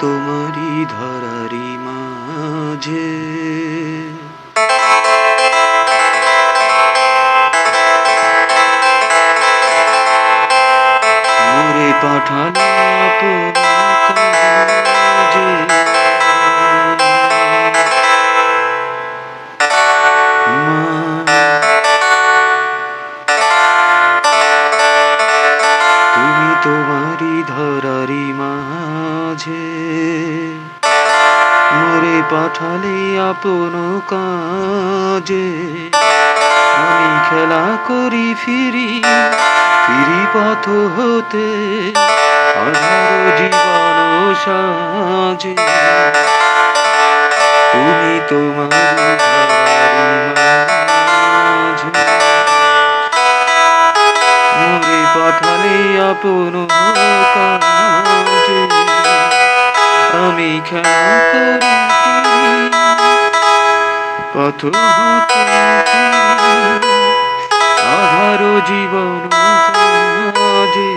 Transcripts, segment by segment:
তুমি তোমারই ধরারি মাঝে। মোরে পাঠালে আপন কাজে। আমি খেলা করি ফিরি ফিরি পথ হতে। আধার জীবন সাজে। তুমি তোমার পাঠালে আপন কাজে। আমি খেলা করি পথ আধার জীবন সাজে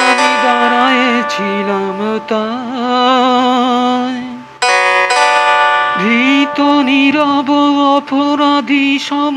আমি দাঁড়ায়েছিলাম তাই। ভীত নীরব অপরাধী সম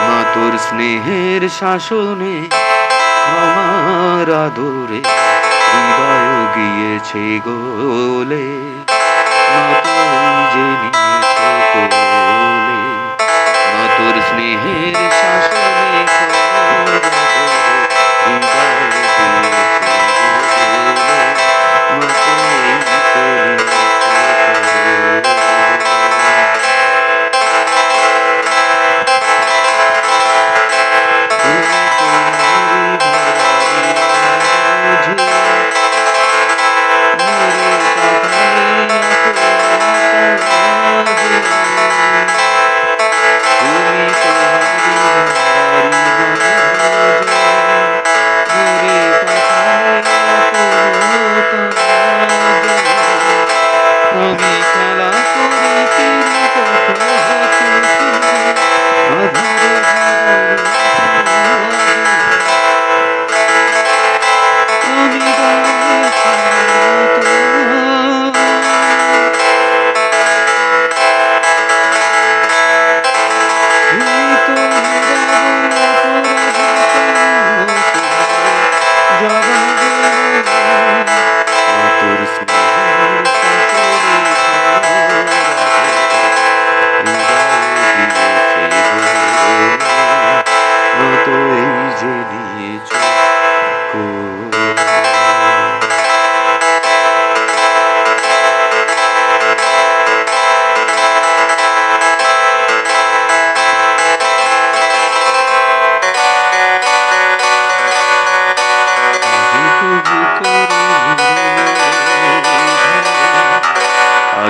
মাতুর স্নেহের শাসনে আমার আদরে হৃদয় গিয়েছে গোলে। মাতুই যে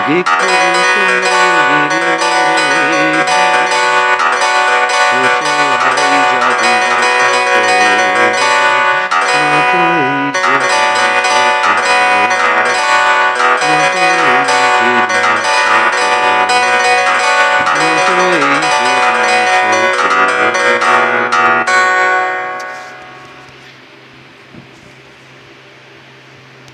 Victory.